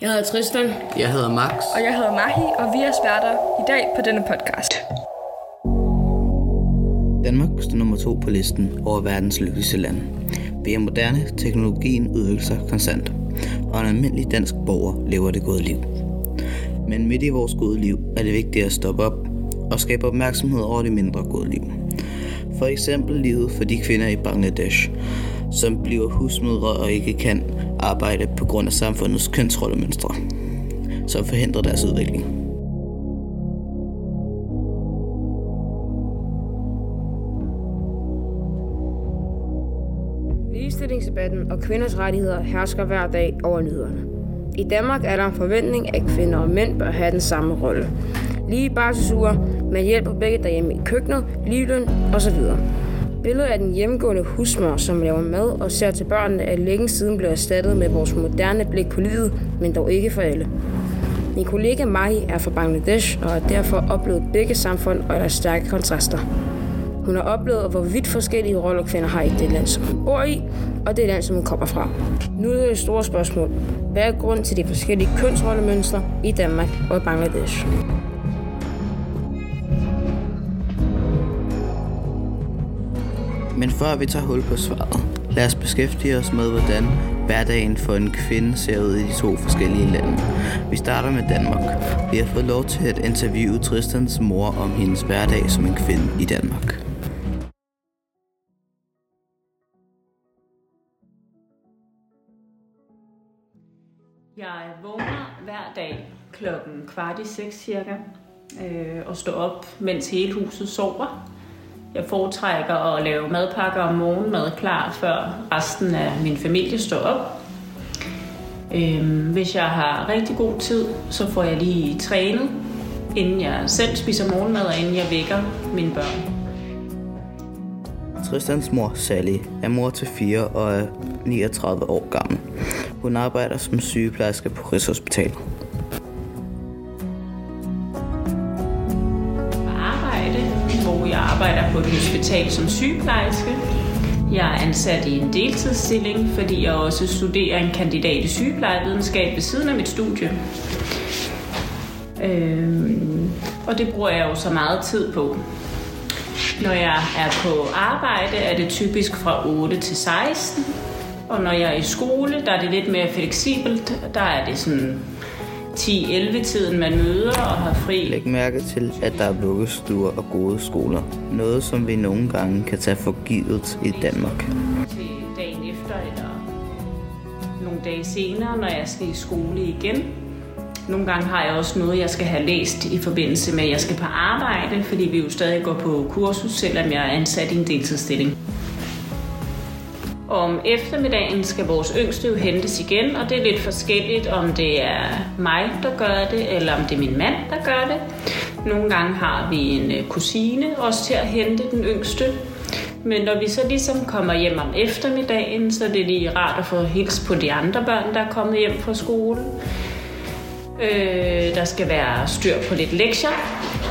Jeg hedder Tristan. Jeg hedder Max. Og jeg hedder Mahi, og vi er sværter i dag på denne podcast. Danmark står nummer to på listen over verdens lykkeligste lande. Vi er moderne, teknologien udvikler sig konstant, og en almindelig dansk borger lever det gode liv. Men midt i vores gode liv er det vigtigt at stoppe op og skabe opmærksomhed over det mindre gode liv. For eksempel livet for de kvinder i Bangladesh, som bliver husmødre og ikke kan arbejde på grund af samfundets kønsrollemønstre, som forhindrer deres udvikling. Ligestillingsdebatten og kvinders rettigheder hersker hver dag over nyhederne. I Danmark er der en forventning, at kvinder og mænd bør have den samme rolle. Lige barselsuger, med hjælper begge derhjemme i køkkenet, ligeløn osv. Billedet af den hjemmegående husmor, som laver mad og ser til børnene, er længe siden blevet erstattet med vores moderne blik på livet, men dog ikke for alle. Min kollega Mahi er fra Bangladesh og har derfor oplevet begge samfund og deres stærke kontraster. Hun har oplevet, hvor vidt forskellige roller kvinder har i det land, som hun bor i, og det land, som hun kommer fra. Nu er det et stort spørgsmål. Hvad er grund til de forskellige kønsrollemønstre i Danmark og i Bangladesh? Men før vi tager hul på svaret, lad os beskæftige os med, hvordan hverdagen for en kvinde ser ud i de to forskellige lande. Vi starter med Danmark. Vi har fået lov til at interviewe Tristans mor om hendes hverdag som en kvinde i Danmark. Jeg vågner hver dag klokken kvart i seks cirka øh, og står op, mens hele huset sover. Jeg foretrækker at lave madpakker om morgenmad klar, før resten af min familie står op. Øhm, hvis jeg har rigtig god tid, så får jeg lige trænet, inden jeg selv spiser morgenmad, og inden jeg vækker mine børn. Tristans mor, Sally, er mor til fire og er 39 år gammel. Hun arbejder som sygeplejerske på Rigshospitalet. Jeg arbejder på et hospital som sygeplejerske. Jeg er ansat i en deltidsstilling, fordi jeg også studerer en kandidat i sygeplejevidenskab ved siden af mit studie. Øhm, og det bruger jeg jo så meget tid på. Når jeg er på arbejde, er det typisk fra 8 til 16. Og når jeg er i skole, der er det lidt mere fleksibelt. Der er det sådan 10-11-tiden, man møder og har fri. Læg mærke til, at der er vuggestuer og gode skoler. Noget, som vi nogle gange kan tage for givet i Danmark. Til dagen efter eller nogle dage senere, når jeg skal i skole igen. Nogle gange har jeg også noget, jeg skal have læst i forbindelse med, at jeg skal på arbejde, fordi vi jo stadig går på kursus, selvom jeg er ansat i en deltidsstilling. Om eftermiddagen skal vores yngste jo hentes igen, og det er lidt forskelligt, om det er mig, der gør det, eller om det er min mand, der gør det. Nogle gange har vi en øh, kusine også til at hente den yngste. Men når vi så ligesom kommer hjem om eftermiddagen, så er det lige rart at få hils på de andre børn, der er kommet hjem fra skole. Øh, der skal være styr på lidt lektier,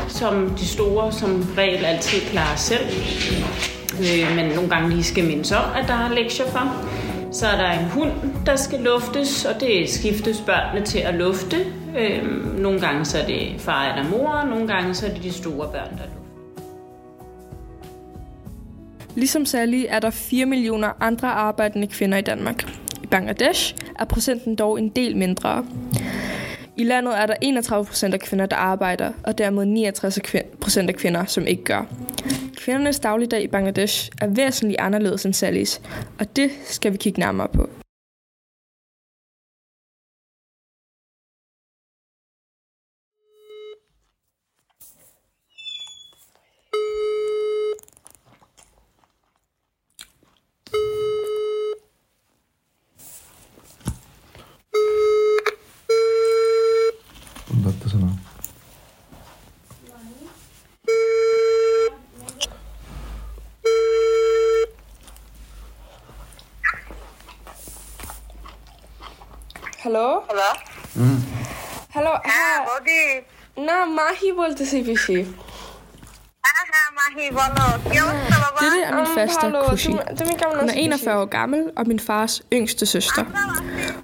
som de store som regel altid klarer selv øh, men nogle gange lige skal mindes om, at der er lektier for. Så er der en hund, der skal luftes, og det skiftes børnene til at lufte. Øh, nogle gange så er det far eller mor, og nogle gange så er det de store børn, der lufter. Ligesom Sally er der 4 millioner andre arbejdende kvinder i Danmark. I Bangladesh er procenten dog en del mindre. I landet er der 31 procent af kvinder, der arbejder, og dermed 69 procent af kvinder, som ikke gør. Kvindernes dagligdag i Bangladesh er væsentligt anderledes end Sallys, og det skal vi kigge nærmere på. Hello hello hello হ্যাঁ বৌদি না মাহি বলতেছি পিসি হ্যাঁ হ্যাঁ মাহি বলো কি অবস্থা বাবা Dette er min Åh, faste hallo, Kushi. তুমি- তুমি কেমন Hun আছো, er 41 år gammel og min fars yngste søster.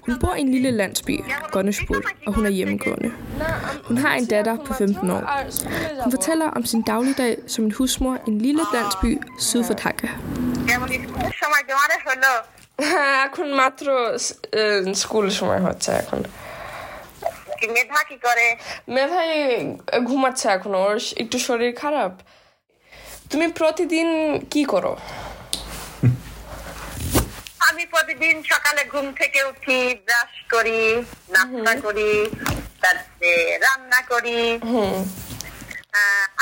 Hun bor i en lille landsby, Gonnesbul, og hun er hjemmegående. Hun har en datter på 15 år. Hun fortæller om sin dagligdag som en husmor i en lille landsby syd for Dhaka. হলো এখন মাত্র স্কুল সময় হচ্ছে এখন। মেধা কি করে? মেধাই ঘুমাচ্ছে এখন ওর একটু শরীর খারাপ। তুমি প্রতিদিন কি করো? আমি প্রতিদিন সকালে ঘুম থেকে উঠি ব্রাশ করি নাস্তা করি তারপরে রান্না করি।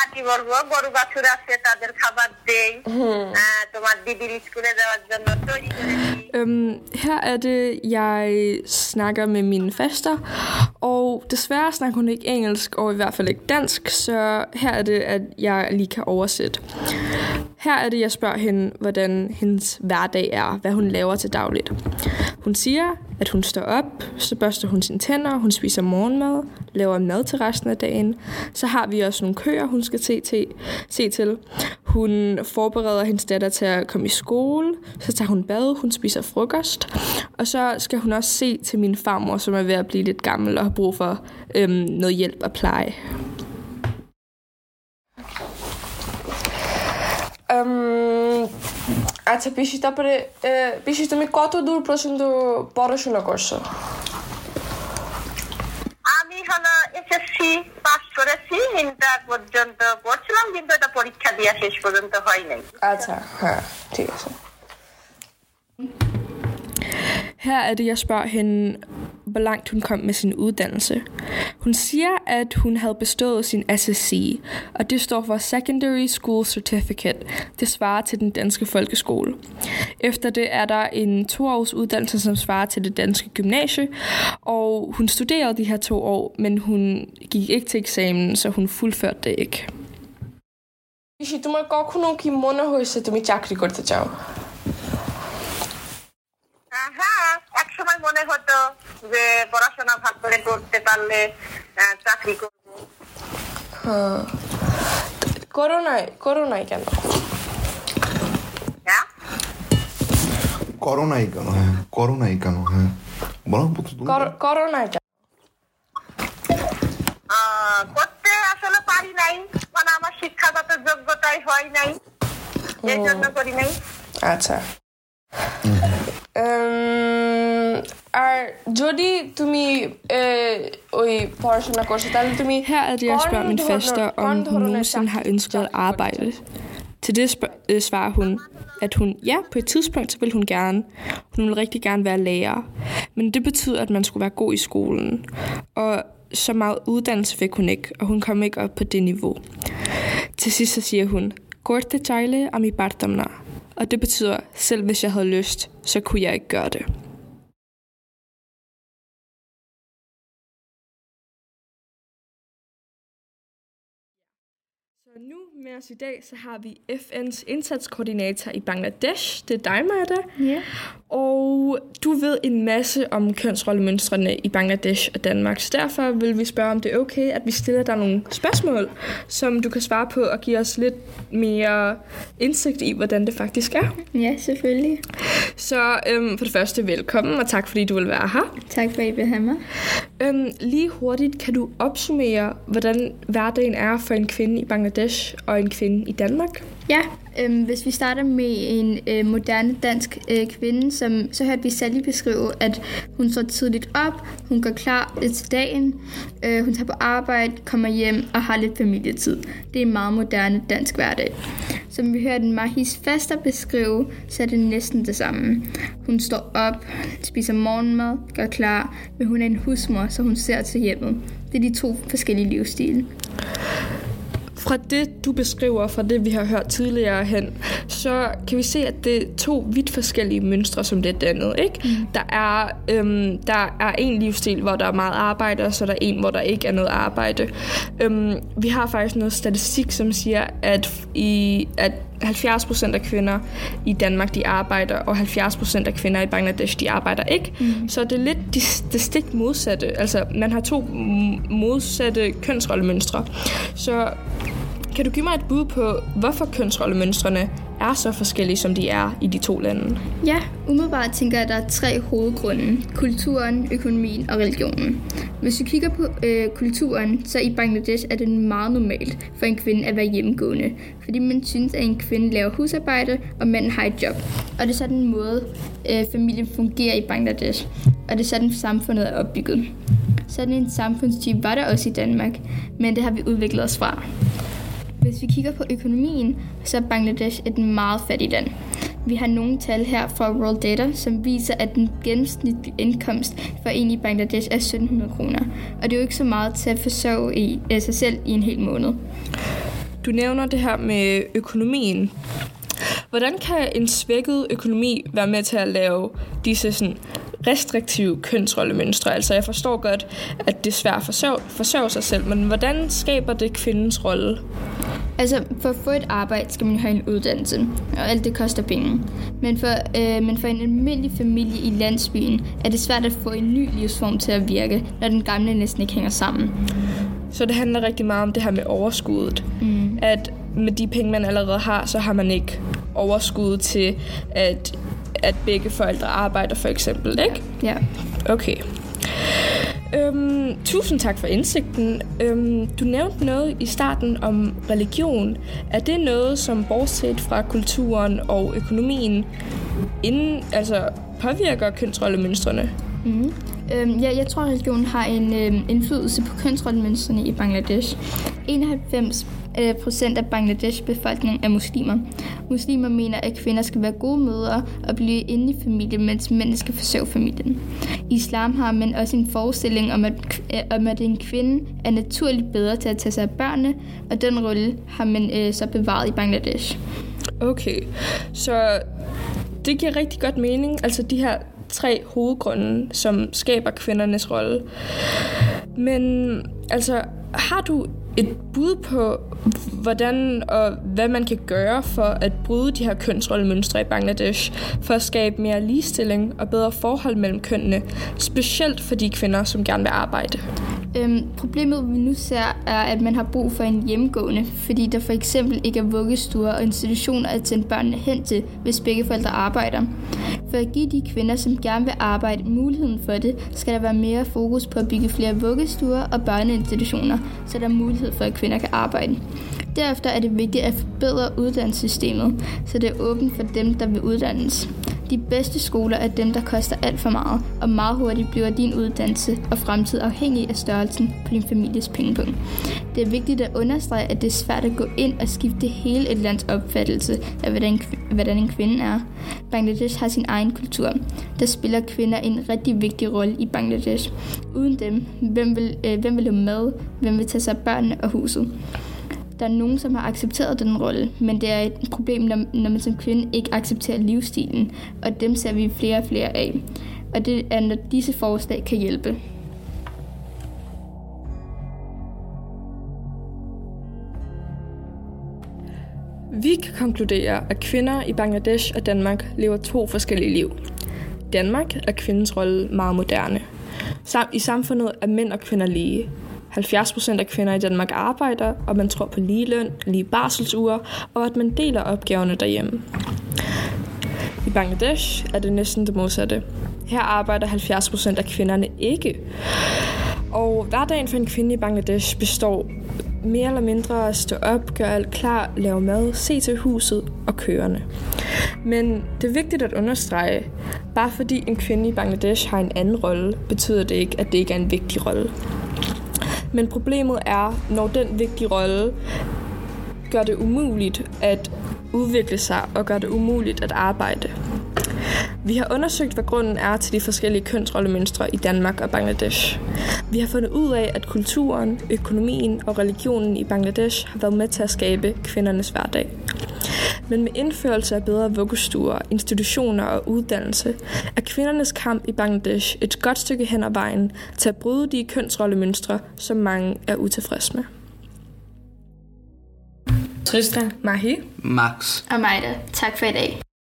আটি বলব গরু বাছুর আছে তাদের খাবার দেই। তোমার দিদির স্কুলে যাওয়ার জন্য তৈরি করে Øhm, her er det, jeg snakker med min faster, og desværre snakker hun ikke engelsk, og i hvert fald ikke dansk, så her er det, at jeg lige kan oversætte. Her er det, jeg spørger hende, hvordan hendes hverdag er, hvad hun laver til dagligt. Hun siger, at hun står op, så børster hun sine tænder, hun spiser morgenmad, laver mad til resten af dagen. Så har vi også nogle køer, hun skal se til. Se til. Hun forbereder hendes datter til at komme i skole, så tager hun bad, hun spiser frokost, og så skal hun også se til min farmor, som er ved at blive lidt gammel og har brug for øhm, noget hjælp og pleje. আচ্ছা পিসি তারপরে আহ, পিসি তুমি কত দূর পর্যন্ত পড়াশোনা করছো SSC pass করেছি ইন্টার পর্যন্ত পড়ছিলাম কিন্তু এটা পরীক্ষা দিয়া শেষ পর্যন্ত হয় নাই। আচ্ছা হ্যাঁ ঠিক আছে। Her er det, jeg spørger hende, hvor langt hun kom med sin uddannelse. Hun siger, at hun havde bestået sin SSC, og det står for Secondary School Certificate. Det svarer til den danske folkeskole. Efter det er der en toårs uddannelse, som svarer til det danske gymnasie, og hun studerede de her to år, men hun gik ikke til eksamen, så hun fuldførte det ikke. পিসি তোমার কখনো কি মনে হয়েছে তুমি চাকরি করতে চাও আহ, হ্যাঁ এক সময় মনে হতো যে পড়াশোনা ভাগ করে করতে পারলে আহ, চাকরি করব। হ্যাঁ। করো নাই করো নাই কেন? হ্যাঁ? করোনাই কেন? হ্যাঁ করোনাই কেন? হ্যাঁ। বলো তো তুমি। করো- করো নাই কেন করতে আসলে পারি নাই। মানে আমার শিক্ষাগত যোগ্যতাই হয় নাই। এই জন্য করি নাই। আচ্ছা। উম, আর যদি তুমি আহ, ওই পড়াশোনা করছো তাহলে তুমি Her er det, jeg কোন spørger min ধরনের- faster, কোন om hun ধরনের nogensinde har চাকরি- ønsket at চাকরি করতে arbejde. চাও? Til det spørg- øh, svarer hun, at hun, ja, på et tidspunkt, så vil hun gerne. Hun vil rigtig gerne være lærer. Men det betyder, at man skulle være god i skolen. Og så meget uddannelse fik hun ikke, og hun kom ikke op på det niveau. Til sidst så siger hun, Korte Jale Ami Bartamna. Og det betyder, selv hvis jeg havde lyst, så kunne jeg ikke gøre det. Så nu med os i dag, så har vi FN's indsatskoordinator i Bangladesh. Det er dig, Marta. Ja. Og du ved en masse om kønsrollemønstrene i Bangladesh og Danmark. Så derfor vil vi spørge, om det er okay, at vi stiller dig nogle spørgsmål, som du kan svare på og give os lidt mere indsigt i, hvordan det faktisk er. Ja, selvfølgelig. Så øhm, for det første, velkommen, og tak fordi du vil være her. Tak for, at I vil have mig. Øhm, lige hurtigt, kan du opsummere, hvordan hverdagen er for en kvinde i Bangladesh og en kvinde i Danmark? Ja, øh, hvis vi starter med en øh, moderne dansk øh, kvinde, som, så hørte vi Sally beskrive, at hun står tidligt op, hun går klar øh, til dagen, øh, hun tager på arbejde, kommer hjem og har lidt familietid. Det er en meget moderne dansk hverdag. Som vi hørte Mahis faster beskrive, så er det næsten det samme. Hun står op, spiser morgenmad, gør klar, men hun er en husmor, så hun ser til hjemmet. Det er de to forskellige livsstile. Fra det, du beskriver, fra det, vi har hørt tidligere hen, så kan vi se, at det er to vidt forskellige mønstre, som det er dannet. Ikke? Mm. Der, er, øhm, der er en livsstil, hvor der er meget arbejde, og så er der en, hvor der ikke er noget arbejde. Øhm, vi har faktisk noget statistik, som siger, at, i, at 70 procent af kvinder i Danmark, de arbejder, og 70 procent af kvinder i Bangladesh, de arbejder ikke. Mm. Så det er lidt det, det stik modsatte. Altså, man har to modsatte kønsrollemønstre. Så kan du give mig et bud på, hvorfor kønsrollemønstrene er så forskellige, som de er i de to lande? Ja, umiddelbart tænker jeg, at der er tre hovedgrunde. Kulturen, økonomien og religionen. Hvis vi kigger på øh, kulturen, så i Bangladesh er det meget normalt for en kvinde at være hjemmegående. Fordi man synes, at en kvinde laver husarbejde, og manden har et job. Og det er sådan en måde, øh, familien fungerer i Bangladesh. Og det er sådan, samfundet er opbygget. Sådan en samfundstype var der også i Danmark, men det har vi udviklet os fra. Hvis vi kigger på økonomien, så er Bangladesh et meget fattigt land. Vi har nogle tal her fra World Data, som viser, at den gennemsnitlige indkomst for en i Bangladesh er 1700 kroner. Og det er jo ikke så meget til at forsørge i, af sig selv i en hel måned. Du nævner det her med økonomien. Hvordan kan en svækket økonomi være med til at lave disse sådan restriktive kønsrollemønstre? Altså jeg forstår godt, at det er svært at forsørge, forsørge sig selv, men hvordan skaber det kvindens rolle? Altså, for at få et arbejde skal man have en uddannelse, og alt det koster penge. Men for, øh, men for en almindelig familie i landsbyen er det svært at få en ny livsform til at virke, når den gamle næsten ikke hænger sammen. Så det handler rigtig meget om det her med overskuddet. Mm. At med de penge, man allerede har, så har man ikke overskud til, at, at begge forældre arbejder for eksempel, ikke? Ja. Okay. Øhm, tusind tak for indsigten. Øhm, du nævnte noget i starten om religion. Er det noget, som bortset fra kulturen og økonomien, inden, altså påvirker kønsrollemønstrene? Mm. Øhm, ja, jeg tror, at religionen har en øhm, indflydelse på kønsrollemønstrene i Bangladesh. 91 øh, procent af Bangladesh befolkning er muslimer. Muslimer mener, at kvinder skal være gode mødre og blive inde i familien, mens mænd skal forsøge familien. I islam har man også en forestilling om, at, øh, om, at en kvinde er naturligt bedre til at tage sig af børnene, og den rolle har man øh, så bevaret i Bangladesh. Okay, så det giver rigtig godt mening. Altså de her tre hovedgrunde, som skaber kvindernes rolle. Men altså, har du et bud på, hvordan og hvad man kan gøre for at bryde de her kønsrollemønstre i Bangladesh, for at skabe mere ligestilling og bedre forhold mellem kønnene, specielt for de kvinder, som gerne vil arbejde? Øhm, problemet vi nu ser er, at man har brug for en hjemgående, fordi der for eksempel ikke er vuggestuer og institutioner at sende børnene hen til, hvis begge forældre arbejder. For at give de kvinder, som gerne vil arbejde, muligheden for det, skal der være mere fokus på at bygge flere vuggestuer og børneinstitutioner, så der er mulighed for, at kvinder kan arbejde. Derefter er det vigtigt at forbedre uddannelsessystemet, så det er åbent for dem, der vil uddannes. De bedste skoler er dem, der koster alt for meget, og meget hurtigt bliver din uddannelse og fremtid afhængig af størrelsen på din families pengepunkt. Det er vigtigt at understrege, at det er svært at gå ind og skifte hele et lands opfattelse af, hvordan, hvordan en kvinde er. Bangladesh har sin egen kultur. Der spiller kvinder en rigtig vigtig rolle i Bangladesh. Uden dem, hvem vil, øh, hvem vil lave mad, hvem vil tage sig af børnene og huset? Der er nogen, som har accepteret den rolle, men det er et problem, når, når man som kvinde ikke accepterer livsstilen, og dem ser vi flere og flere af. Og det er, når disse forslag kan hjælpe. Vi kan konkludere, at kvinder i Bangladesh og Danmark lever to forskellige liv. I Danmark er kvindens rolle meget moderne. I samfundet er mænd og kvinder lige. 70 procent af kvinder i Danmark arbejder, og man tror på lige løn, lige barselsuger, og at man deler opgaverne derhjemme. I Bangladesh er det næsten det modsatte. Her arbejder 70 procent af kvinderne ikke. Og hverdagen for en kvinde i Bangladesh består mere eller mindre at stå op, gøre alt klar, lave mad, se til huset og kørende. Men det er vigtigt at understrege, bare fordi en kvinde i Bangladesh har en anden rolle, betyder det ikke, at det ikke er en vigtig rolle. Men problemet er, når den vigtige rolle gør det umuligt at udvikle sig og gør det umuligt at arbejde. Vi har undersøgt, hvad grunden er til de forskellige kønsrollemønstre i Danmark og Bangladesh. Vi har fundet ud af, at kulturen, økonomien og religionen i Bangladesh har været med til at skabe kvindernes hverdag. Men med indførelse af bedre vuggestuer, institutioner og uddannelse, er kvindernes kamp i Bangladesh et godt stykke hen ad vejen til at bryde de kønsrollemønstre, som mange er utilfredse med. Tristan, Mahi, Max. Og Maida, tak for i dag.